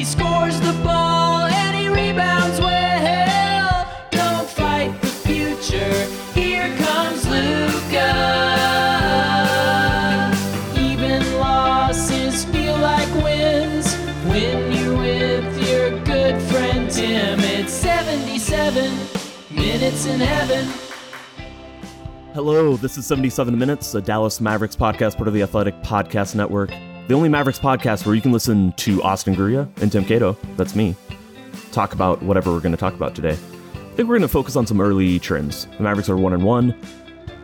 He scores the ball and he rebounds well. Don't fight the future. Here comes Luka. Even losses feel like wins when you're with your good friend Tim. It's 77 minutes in heaven. Hello, this is 77 Minutes, a Dallas Mavericks podcast, part of the Athletic Podcast Network. The only Mavericks podcast where you can listen to Austin Guria and Tim Cato, that's me, talk about whatever we're going to talk about today. I think we're going to focus on some early trends. The Mavericks are 1 and 1.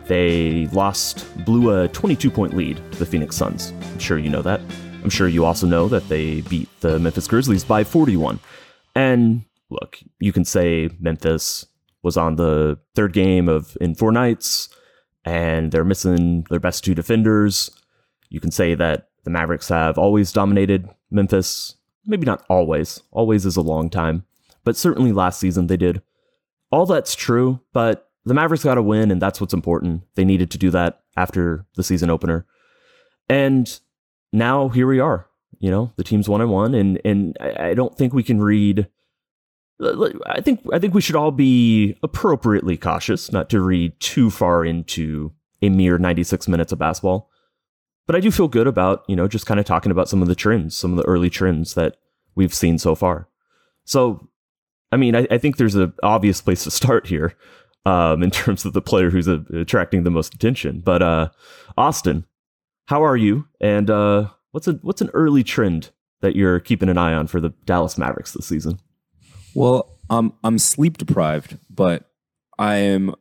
They lost, blew a 22 point lead to the Phoenix Suns. I'm sure you know that. I'm sure you also know that they beat the Memphis Grizzlies by 41. And look, you can say Memphis was on the third game of in four nights and they're missing their best two defenders. You can say that the Mavericks have always dominated Memphis. Maybe not always. Always is a long time. But certainly last season they did. All that's true, but the Mavericks got to win, and that's what's important. They needed to do that after the season opener. And now here we are. You know, the team's one on one, and and I don't think we can read I think I think we should all be appropriately cautious not to read too far into a mere 96 minutes of basketball. But I do feel good about, you know, just kind of talking about some of the trends, some of the early trends that we've seen so far. So, I mean, I, I think there's an obvious place to start here um, in terms of the player who's uh, attracting the most attention. But uh, Austin, how are you? And uh, what's a what's an early trend that you're keeping an eye on for the Dallas Mavericks this season? Well, um, I'm sleep deprived, but I am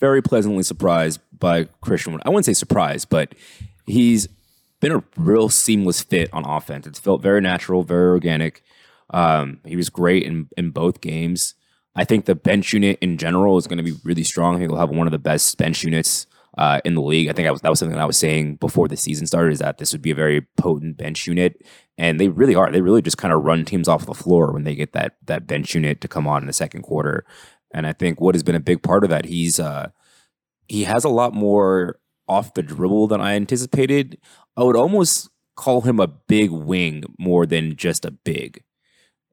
very pleasantly surprised by Christian. I wouldn't say surprised, but he's been a real seamless fit on offense. It's felt very natural, very organic. Um, he was great in, in both games. I think the bench unit in general is going to be really strong. I think we'll have one of the best bench units uh, in the league. I think that was, that was something that I was saying before the season started is that this would be a very potent bench unit. And they really are. They really just kind of run teams off the floor when they get that that bench unit to come on in the second quarter. And I think what has been a big part of that, he's uh, he has a lot more off the dribble than I anticipated. I would almost call him a big wing more than just a big.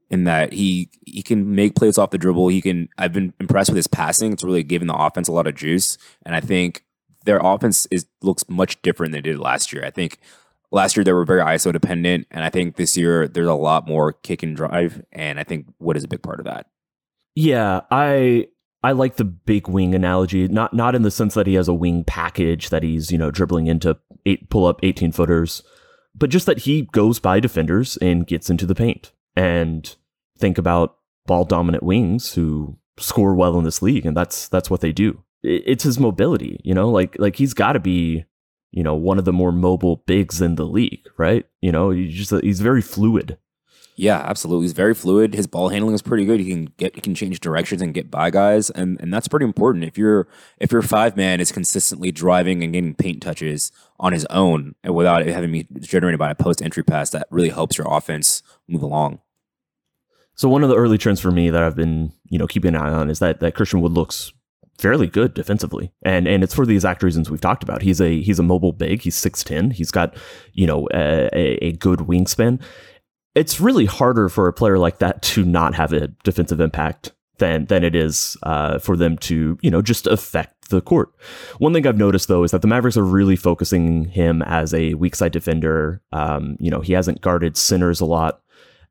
In that he he can make plays off the dribble. He can. I've been impressed with his passing. It's really given the offense a lot of juice. And I think their offense is looks much different than it did last year. I think last year they were very ISO dependent, and I think this year there's a lot more kick and drive, and I think Wood is a big part of that. Yeah, I I like the big wing analogy. Not not in the sense that he has a wing package that he's you know dribbling into eight pull up eighteen footers, but just that he goes by defenders and gets into the paint. And think about ball dominant wings who score well in this league, and that's that's what they do. It's his mobility, you know, like like he's got to be you know, one of the more mobile bigs in the league, right? You know, he's just he's very fluid. Yeah, absolutely. He's very fluid. His ball handling is pretty good. He can get he can change directions and get by guys, and and that's pretty important. If you're if your five man is consistently driving and getting paint touches on his own and without it having to be generated by a post entry pass, that really helps your offense move along. So one of the early trends for me that I've been you know keeping an eye on is that that Christian Wood looks fairly good defensively. And and it's for the exact reasons we've talked about. He's a he's a mobile big. He's 6'10. He's got, you know, a, a good wingspan. It's really harder for a player like that to not have a defensive impact than than it is uh, for them to, you know, just affect the court. One thing I've noticed though is that the Mavericks are really focusing him as a weak side defender. Um, you know, he hasn't guarded centers a lot.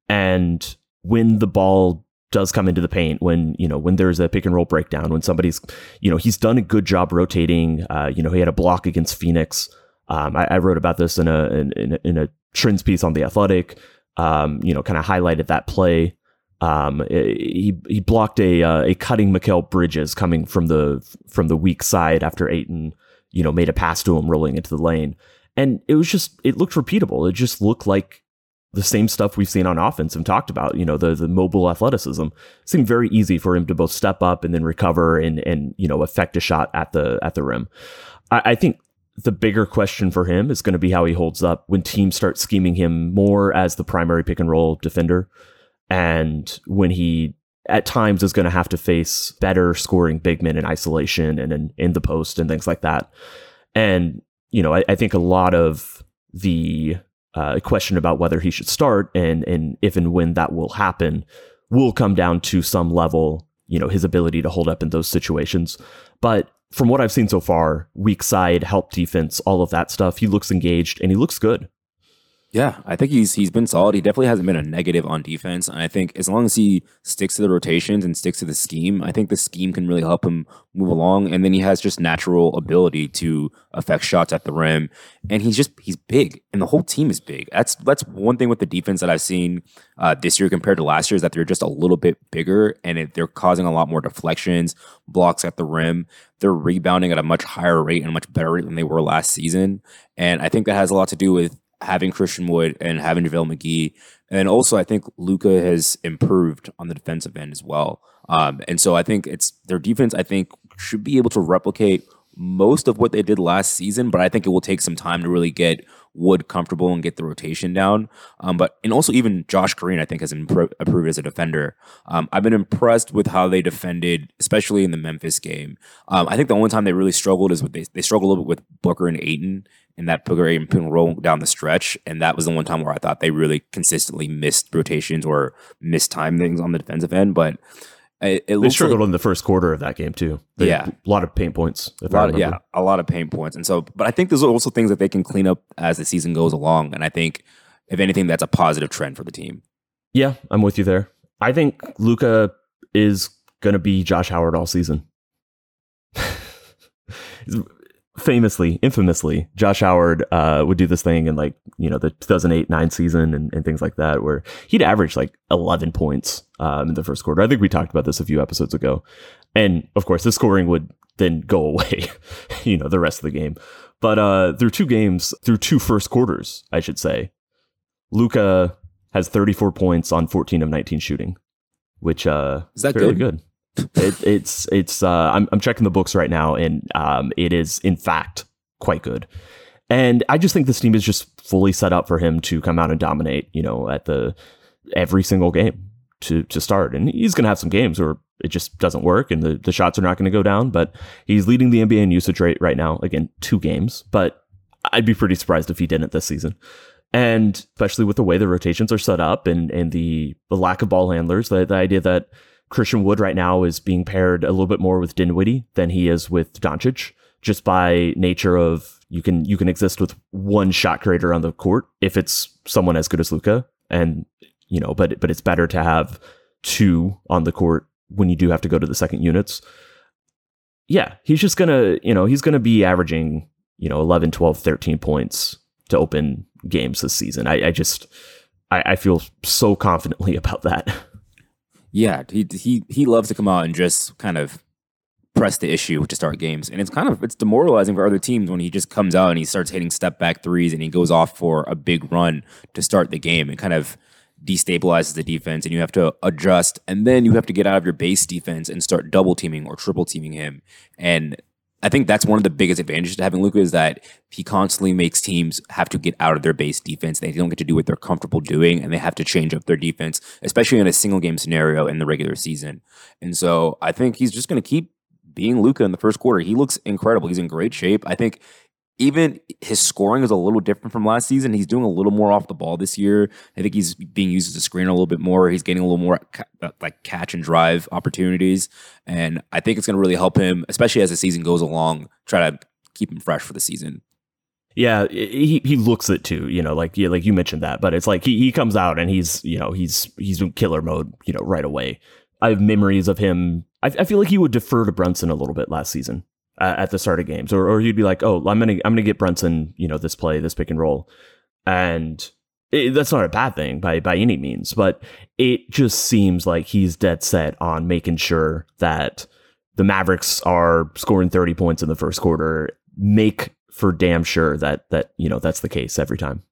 And when the ball does come into the paint when you know when there's a pick and roll breakdown when somebody's you know he's done a good job rotating uh, you know he had a block against Phoenix um, I, I, wrote about this in a in, in, a trends piece on the Athletic um, you know kind of highlighted that play um, he he blocked a uh, a cutting Mikal Bridges coming from the from the weak side after Ayton, you know made a pass to him rolling into the lane and it was just it looked repeatable it just looked like the same stuff we've seen on offense and talked about, you know, the the mobile athleticism. It seemed very easy for him to both step up and then recover and and you know affect a shot at the at the rim. I, I think the bigger question for him is going to be how he holds up when teams start scheming him more as the primary pick and roll defender, and when he at times is going to have to face better scoring big men in isolation and in, in the post and things like that. And you know, I, I think a lot of the uh, question about whether he should start and and if and when that will happen will come down to some level, you know, his ability to hold up in those situations. But from what I've seen so far, weak side, help defense, all of that stuff, he looks engaged and he looks good. Yeah, I think he's he's been solid. He definitely hasn't been a negative on defense. And I think as long as he sticks to the rotations and sticks to the scheme, I think the scheme can really help him move along. And then he has just natural ability to affect shots at the rim. And he's just he's big, and the whole team is big. That's that's one thing with the defense that I've seen uh, this year compared to last year is that they're just a little bit bigger, and it, they're causing a lot more deflections, blocks at the rim. They're rebounding at a much higher rate and much better rate than they were last season. And I think that has a lot to do with having Christian Wood and having JaVale McGee. And also, I think Luka has improved on the defensive end as well. Um, and so I think it's their defense, I think, should be able to replicate most of what they did last season, but I think it will take some time to really get Wood comfortable and get the rotation down. Um, but and also even Josh Green, I think, has improved, as a defender. Um, I've been impressed with how they defended, especially in the Memphis game. Um, I think the only time they really struggled is with they they struggled a little bit with Booker and Ayton in that Booker Ayton pick and roll down the stretch, and that was the one time where I thought they really consistently missed rotations or missed time things on the defensive end, but. It, it They struggled like, in the first quarter of that game too. They- Yeah. a lot of pain points. If a lot of, yeah, a lot of pain points. And so, but I think there's also things that they can clean up as the season goes along. And I think, if anything, that's a positive trend for the team. Yeah, I'm with you there. I think Luka is going to be Josh Howard all season. Famously, infamously, Josh Howard uh, would do this thing in like you know the 2008 9 season and, and things like that, where he'd average like 11 points um, in the first quarter. I think we talked about this a few episodes ago, and of course, the scoring would then go away, you know, the rest of the game. But uh, through two games, through two first quarters, I should say, Luka has 34 points on 14 of 19 shooting, which uh Is that fairly good? good. It, it's it's uh I'm I'm checking the books right now and um it is in fact quite good. And I just think this team is just fully set up for him to come out and dominate, you know, at the every single game to to start. And he's going to have some games where it just doesn't work and the, the shots are not going to go down, but he's leading the NBA in usage rate right now. Again, two games, but I'd be pretty surprised if he didn't this season. And especially with the way the rotations are set up and and the, the lack of ball handlers, the, the idea that Christian Wood right now is being paired a little bit more with Dinwiddie than he is with Doncic, just by nature of you can you can exist with one shot creator on the court if it's someone as good as Luka, and you know, but but it's better to have two on the court when you do have to go to the second units. Yeah, he's just gonna you know he's gonna be averaging you know 11, 12, 13 points to open games this season. I, I just I, I feel so confidently about that. Yeah, he he he loves to come out and just kind of press the issue to start games, and it's kind of it's demoralizing for other teams when he just comes out and he starts hitting step back threes and he goes off for a big run to start the game and kind of destabilizes the defense and you have to adjust. And then you have to get out of your base defense and start double teaming or triple teaming him. And I think that's one of the biggest advantages to having Luka is that he constantly makes teams have to get out of their base defense. They don't get to do what they're comfortable doing, and they have to change up their defense, especially in a single game scenario in the regular season. And so I think he's just going to keep being Luka in the first quarter. He looks incredible. He's in great shape. I think even his scoring is a little different from last season. He's doing a little more off the ball this year. I think he's being used as a screener a little bit more. He's getting a little more ca- uh, like catch and drive opportunities, and I think it's going to really help him, especially as the season goes along. Try to keep him fresh for the season. Yeah, he he looks it too, you know, like yeah, like you mentioned that, but it's like he, he comes out and he's you know he's he's in killer mode, you know, right away. I have memories of him. I, I feel like he would defer to Brunson a little bit last season uh, at the start of games, or or he'd be like, oh, I'm gonna I'm gonna get Brunson, you know, this play, this pick and roll, and it, that's not a bad thing by by any means, but it just seems like he's dead set on making sure that the Mavericks are scoring 30 points in the first quarter. Make for damn sure that that you know that's the case every time.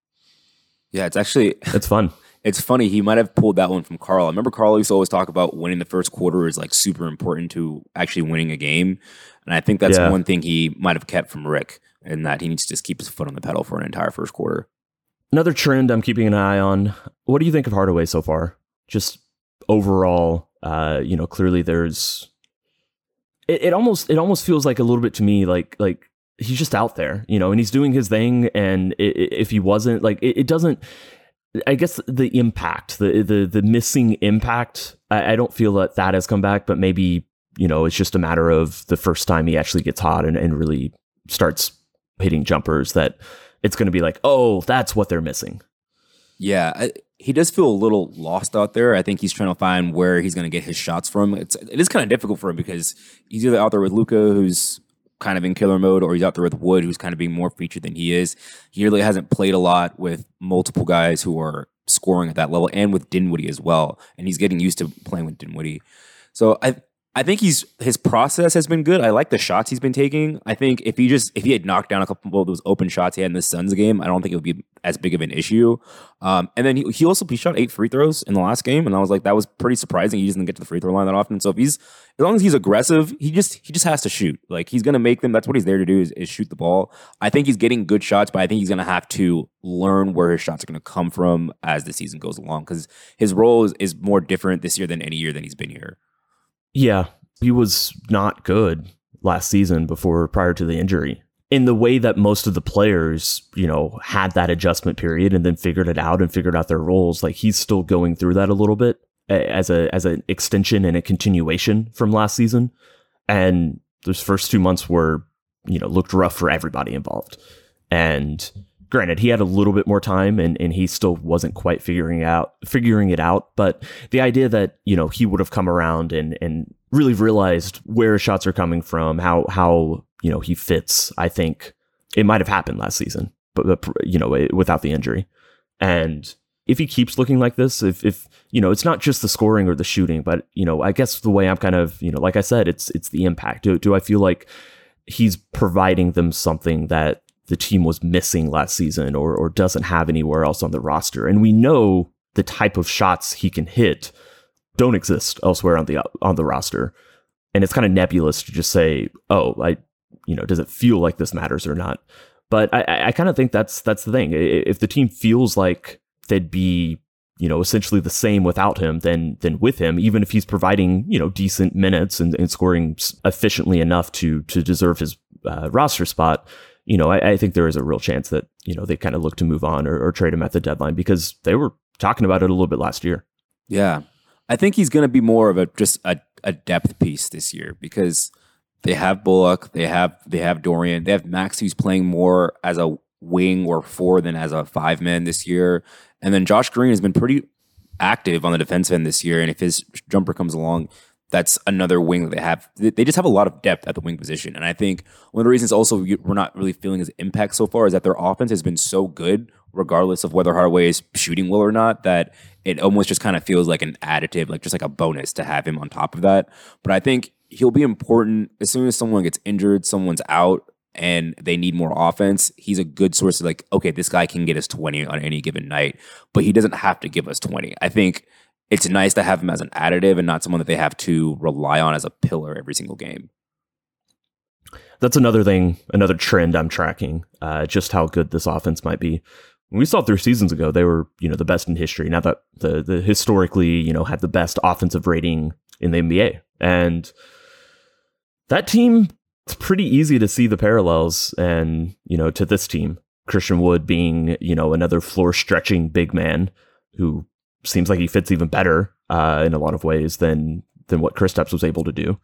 Yeah, it's actually It's fun. It's funny. He might have pulled that one from Carl. I remember Carl used to always talk about winning the first quarter is like super important to actually winning a game, and I think that's Yeah. one thing he might have kept from Rick, and that he needs to just keep his foot on the pedal for an entire first quarter. Another trend I'm keeping an eye on. What do you think of Hardaway so far? Just overall, uh, you know, clearly there's it, it almost it almost feels like a little bit to me like like he's just out there, you know, and he's doing his thing. And i i if he wasn't, like, it, it, doesn't. I guess the impact, the the the missing impact, I, I don't feel that that has come back, but maybe you know it's just a matter of the first time he actually gets hot and, and really starts hitting jumpers that it's going to be like, oh, that's what they're missing. Yeah, I, he does feel a little lost out there. I think he's trying to find where he's going to get his shots from. It's it is kind of difficult for him because he's either out there with Luka, who's kind of in killer mode, or he's out there with Wood, who's kind of being more featured than he is. He really hasn't played a lot with multiple guys who are scoring at that level, and with Dinwiddie as well. And he's getting used to playing with Dinwiddie. So I I think he's his process has been good. I like the shots he's been taking. I think if he just if he had knocked down a couple of those open shots he had in the Suns game, I don't think it would be as big of an issue. Um, and then he, he also he shot eight free throws in the last game, and I was like that was pretty surprising. He doesn't get to the free throw line that often. So if he's as long as he's aggressive, he just he just has to shoot. Like he's gonna make them. That's what he's there to do is, is shoot the ball. I think he's getting good shots, but I think he's gonna have to learn where his shots are gonna come from as the season goes along because his role is, is more different this year than any year than he's been here. Yeah, he was not good last season before prior to the injury. In the way that most of the players, you know, had that adjustment period and then figured it out and figured out their roles, like he's still going through that a little bit as a as an extension and a continuation from last season. And those first two months were, you know, looked rough for everybody involved. And granted, he had a little bit more time and, and he still wasn't quite figuring out figuring it out. But the idea that, you know, he would have come around and and really realized where shots are coming from, how how you know he fits. I think it might have happened last season, but, but you know without the injury. And if he keeps looking like this, if if you know it's not just the scoring or the shooting, but you know I guess the way I'm kind of you know like I said, it's it's the impact. Do do I feel like he's providing them something that the team was missing last season or or doesn't have anywhere else on the roster? And we know the type of shots he can hit don't exist elsewhere on the on the roster. And it's kind of nebulous to just say, "Oh, I, you know, does it feel like this matters or not?" But I, I kind of think that's that's the thing. If the team feels like they'd be, you know, essentially the same without him than than with him, even if he's providing, you know, decent minutes and, and scoring efficiently enough to to deserve his uh, roster spot, you know, I, I, think there is a real chance that you know they kind of look to move on or, or trade him at the deadline because they were talking about it a little bit last year. Yeah, I think he's going to be more of a just a, a depth piece this year because they have Bullock, they have they have Dorian, they have Max who's playing more as a wing or four than as a five man this year, and then Josh Green has been pretty active on the defense end this year. And if his jumper comes along, that's another wing that they have. They just have a lot of depth at the wing position. And I think one of the reasons also we're not really feeling his impact so far is that their offense has been so good, regardless of whether Hardaway is shooting well or not, that it almost just kind of feels like an additive, like just like a bonus to have him on top of that. But I think he'll be important as soon as someone gets injured, someone's out, and they need more offense, he's a good source of like, okay, this guy can get us 20 on any given night, but he doesn't have to give us 20. I think it's nice to have him as an additive and not someone that they have to rely on as a pillar every single game. That's another thing, another trend I'm tracking, uh, just how good this offense might be. We saw three seasons ago they were, you know, the best in history. Now that the the historically, you know, had the best offensive rating in the NBA, and that team, it's pretty easy to see the parallels, and you know, to this team, Christian Wood being, you know, another floor stretching big man who seems like he fits even better uh, in a lot of ways than than what Kristaps was able to do.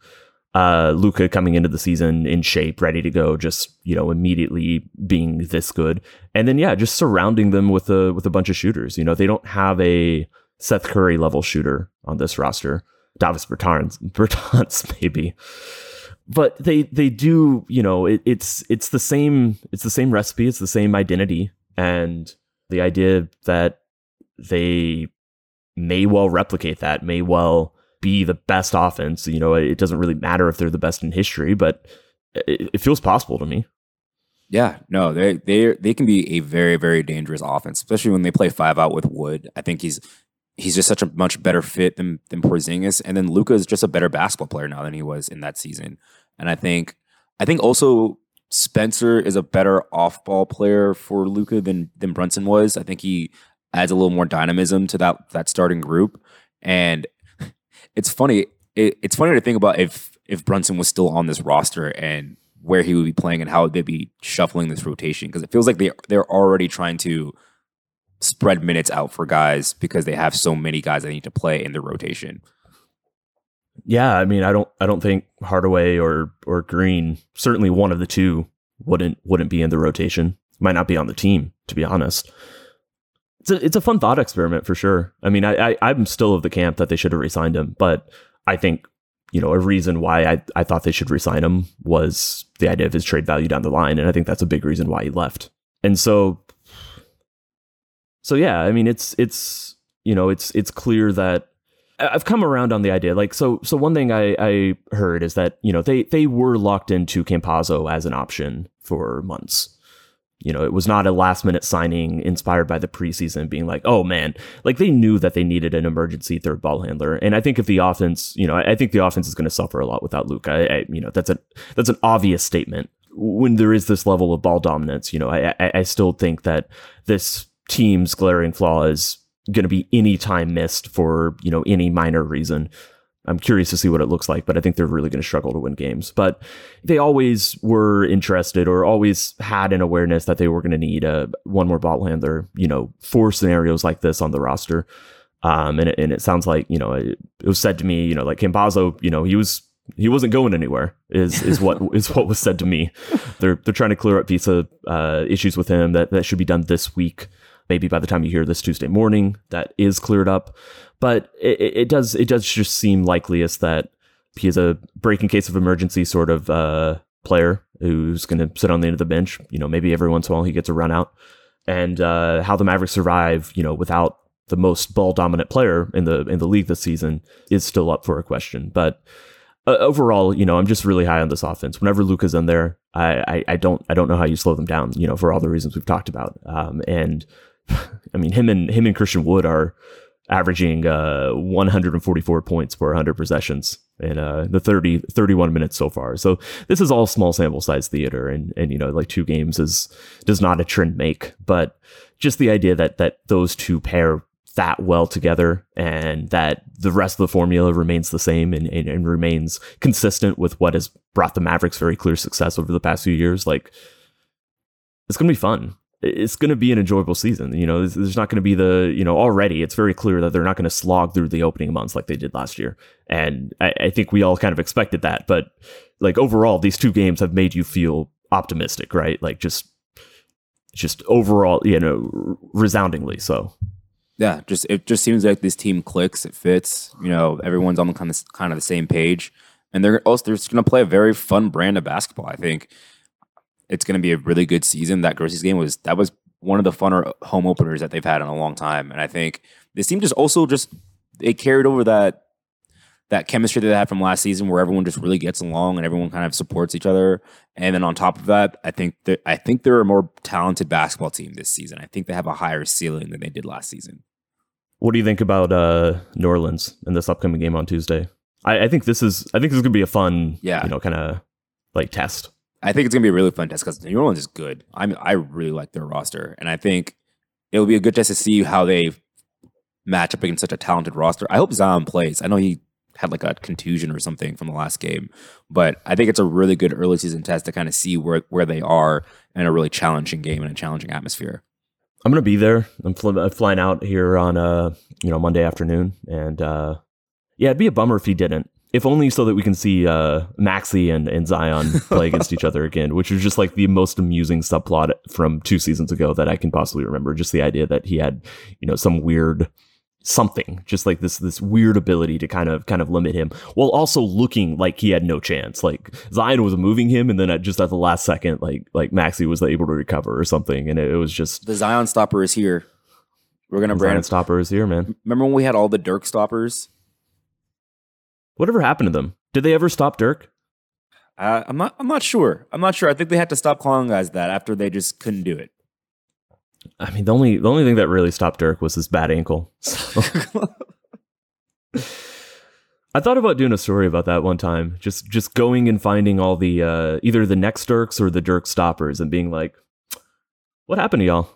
Uh, Luka coming into the season in shape, ready to go, just you know immediately being this good, and then yeah, just surrounding them with a with a bunch of shooters. You know, they don't have a Seth Curry level shooter on this roster. Davis Bertans, Bertans maybe, but they they do. You know, it, it's it's the same it's the same recipe, it's the same identity, and the idea that they may well replicate that, may well be the best offense. You know, it doesn't really matter if they're the best in history, but it, it feels possible to me. Yeah, no, they they they can be a very very dangerous offense, especially when they play five out with Wood. I think he's he's just such a much better fit than than Porzingis, and then Luka is just a better basketball player now than he was in that season. And I think I think also Spencer is a better off ball player for Luka than than Brunson was. I think he adds a little more dynamism to that that starting group. And it's funny. It, it's funny to think about if if Brunson was still on this roster and where he would be playing and how they'd be shuffling this rotation because it feels like they they're already trying to spread minutes out for guys because they have so many guys that need to play in the rotation. Yeah, I mean, I don't, I don't think Hardaway or or Green, certainly one of the two, wouldn't wouldn't be in the rotation. Might not be on the team, to be honest. It's a, it's a fun thought experiment for sure. I mean, I, I I'm still of the camp that they should have resigned him, but I think you know a reason why I I thought they should resign him was the idea of his trade value down the line, and I think that's a big reason why he left. And so, so yeah, I mean, it's it's you know it's it's clear that I've come around on the idea. Like, so, so one thing I, I heard is that you know they they were locked into Campazzo as an option for months. You know, it was not a last minute signing inspired by the preseason being like, oh man, like they knew that they needed an emergency third ball handler. And I think if the offense, you know, I, think the offense is going to suffer a lot without Luka. I, I, you know, that's a that's an obvious statement. When there is this level of ball dominance, you know, I I, I still think that this team's glaring flaw is going to be any time missed for you know any minor reason. I'm curious to see what it looks like, but I think they're really going to struggle to win games. But they always were interested or always had an awareness that they were going to need a one more ball handler, you know, for scenarios like this on the roster. Um, and it, and it sounds like you know it, it was said to me, you know, like Campazzo, you know, he was he wasn't going anywhere. Is is what is what was said to me. They're they're trying to clear up visa uh, issues with him that that should be done this week maybe by the time you hear this Tuesday morning, that is cleared up. But it, it does it does just seem likeliest that he is a breaking case of emergency sort of uh, player who's going to sit on the end of the bench. You know, maybe every once in a while he gets a run out. And uh, how the Mavericks survive, you know, without the most ball dominant player in the in the league this season is still up for a question. But uh, overall, you know, I'm just really high on this offense. Whenever Luka's in there, I, I, I don't I don't know how you slow them down. You know, for all the reasons we've talked about. Um, and I mean, him and him and Christian Wood are averaging uh, 144 points per 100 possessions in uh, the 30 31 minutes so far. So this is all small sample size theater, and and you know like two games is does not a trend make, but just the idea that that those two pair that well together and that the rest of the formula remains the same and, and, and remains consistent with what has brought the Mavericks very clear success over the past few years. Like it's gonna be fun it's going to be an enjoyable season. You know, there's not going to be the, you know, already it's very clear that they're not going to slog through the opening months like they did last year. And I, I, think we all kind of expected that. But like overall, these two games have made you feel optimistic, right? Like just, just overall, you know, resoundingly so. Yeah, just it just seems like this team clicks. It fits. You know, everyone's on the kind of kind of the same page, and they're also they're just going to play a very fun brand of basketball. I think it's going to be a really good season. That Grizzlies game was that was one of the funner home openers that they've had in a long time, and I think this team just also just they carried over that that chemistry that they had from last season, where everyone just really gets along and everyone kind of supports each other. And then on top of that, I think that I think they're a more talented basketball team this season. I think they have a higher ceiling than they did last season. What do you think about uh, New Orleans in this upcoming game on Tuesday? I, I think this is I think this is gonna be a fun, yeah. you know, kind of like test. I think it's gonna be a really fun test because New Orleans is good. I'm I really like their roster, and I think it'll be a good test to see how they match up against such a talented roster. I hope Zion plays. I know he had like a contusion or something from the last game, but I think it's a really good early season test to kind of see where where they are in a really challenging game and a challenging atmosphere. I'm gonna be there. I'm fl- flying out here on uh you know Monday afternoon, and uh yeah, it'd be a bummer if he didn't if only so that we can see uh, Maxi and, and Zion play against each other again, which is just like the most amusing subplot from two seasons ago that I can possibly remember. Just the idea that he had, you know, some weird something, just like this this weird ability to kind of kind of limit him, while also looking like he had no chance. Like Zion was moving him, and then at just at the last second, like like Maxi was able to recover or something, and it, it was just the Zion stopper is here. We're gonna brand Zion stopper is here, man. Remember when we had all the Dirk stoppers? Whatever happened to them? Did they ever stop Dirk? Uh, I'm not. I'm not sure. I'm not sure. I think they had to stop calling guys that after they just couldn't do it. I mean, the only the only thing that really stopped Dirk was his bad ankle. So. I thought about doing a story about that one time. Just just going and finding all the uh, either the next Dirks or the Dirk stoppers and being like, "What happened to y'all?"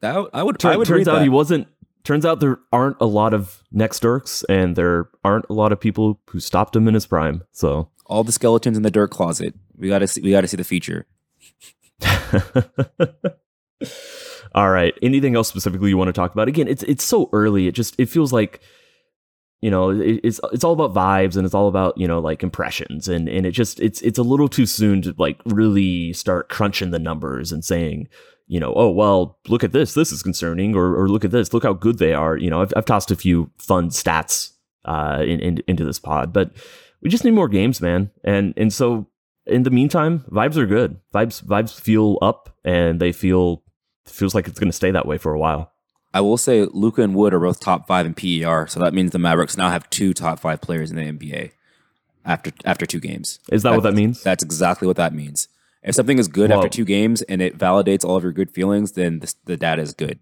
That I would. Tur- I would turns out that. he wasn't turns out there aren't a lot of next Dirks, and there aren't a lot of people who stopped him in his prime. So all the skeletons in the Dirk closet We got to see. We got to see the feature. All right. Anything else specifically you want to talk about? Again, it's it's so early. It just it feels like you know it, it's it's all about vibes and it's all about you know like impressions and and it just it's it's a little too soon to like really start crunching the numbers and saying you know oh well look at this this is concerning or or look at this look how good they are you know I've I've tossed a few fun stats uh in, in into this pod but we just need more games man and and so in the meantime vibes are good vibes vibes feel up and they feel feels like it's going to stay that way for a while I will say Luka and Wood are both top five in PER, so that means the Mavericks now have two top five players in the NBA after after two games. Is that what that means? That's exactly what that means. If something is good after two games and it validates all of your good feelings, then the, the data is good.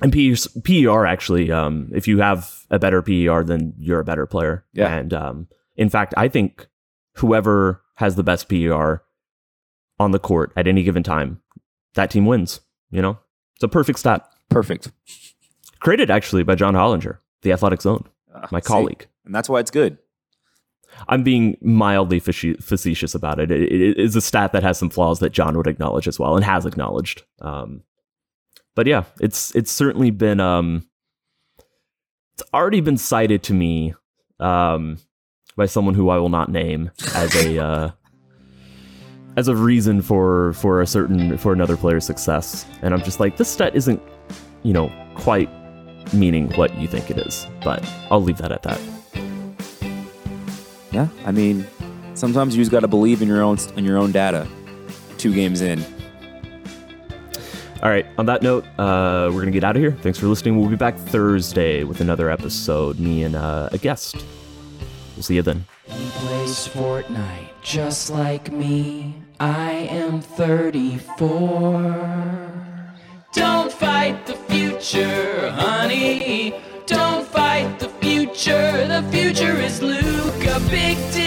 And PER, actually, um, if you have a better PER, then you're a better player. Yeah. And um, in fact, I think whoever has the best PER on the court at any given time, that team wins. You know, it's a perfect stat. Perfect. Created actually by John Hollinger, the Athletic Zone, Uh, my see? colleague. and that's why it's good. I'm being mildly facetious about it. It, it is a stat that has some flaws that John would acknowledge as well and has acknowledged. Um, but yeah, it's it's certainly been um, it's already been cited to me um, by someone who I will not name as a uh, as a reason for for a certain for another player's success, and I'm just like this stat isn't you know quite meaning what you think it is, but I'll leave that at that. Yeah, I mean, sometimes you just got to believe in your own in your own data. Two games in. All right. On that note, uh, we're gonna get out of here. Thanks for listening. We'll be back Thursday with another episode. Me and uh, a guest. We'll see you then. He plays Fortnite just like me. I am 34. Don't fight the future, honey.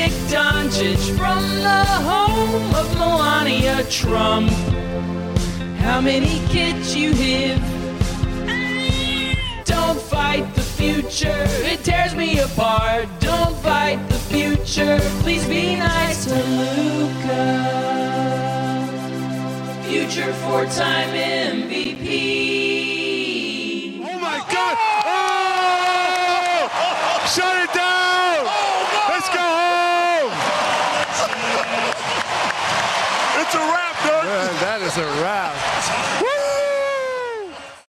Dick Doncic from the home of Melania Trump. How many kids you have? Don't fight the future, it tears me apart. Don't fight the future, please be nice to Luka. Future four time MVP. Oh my God! Oh! Shut it down! Let's go home! it's a wrap, dude. that is a wrap.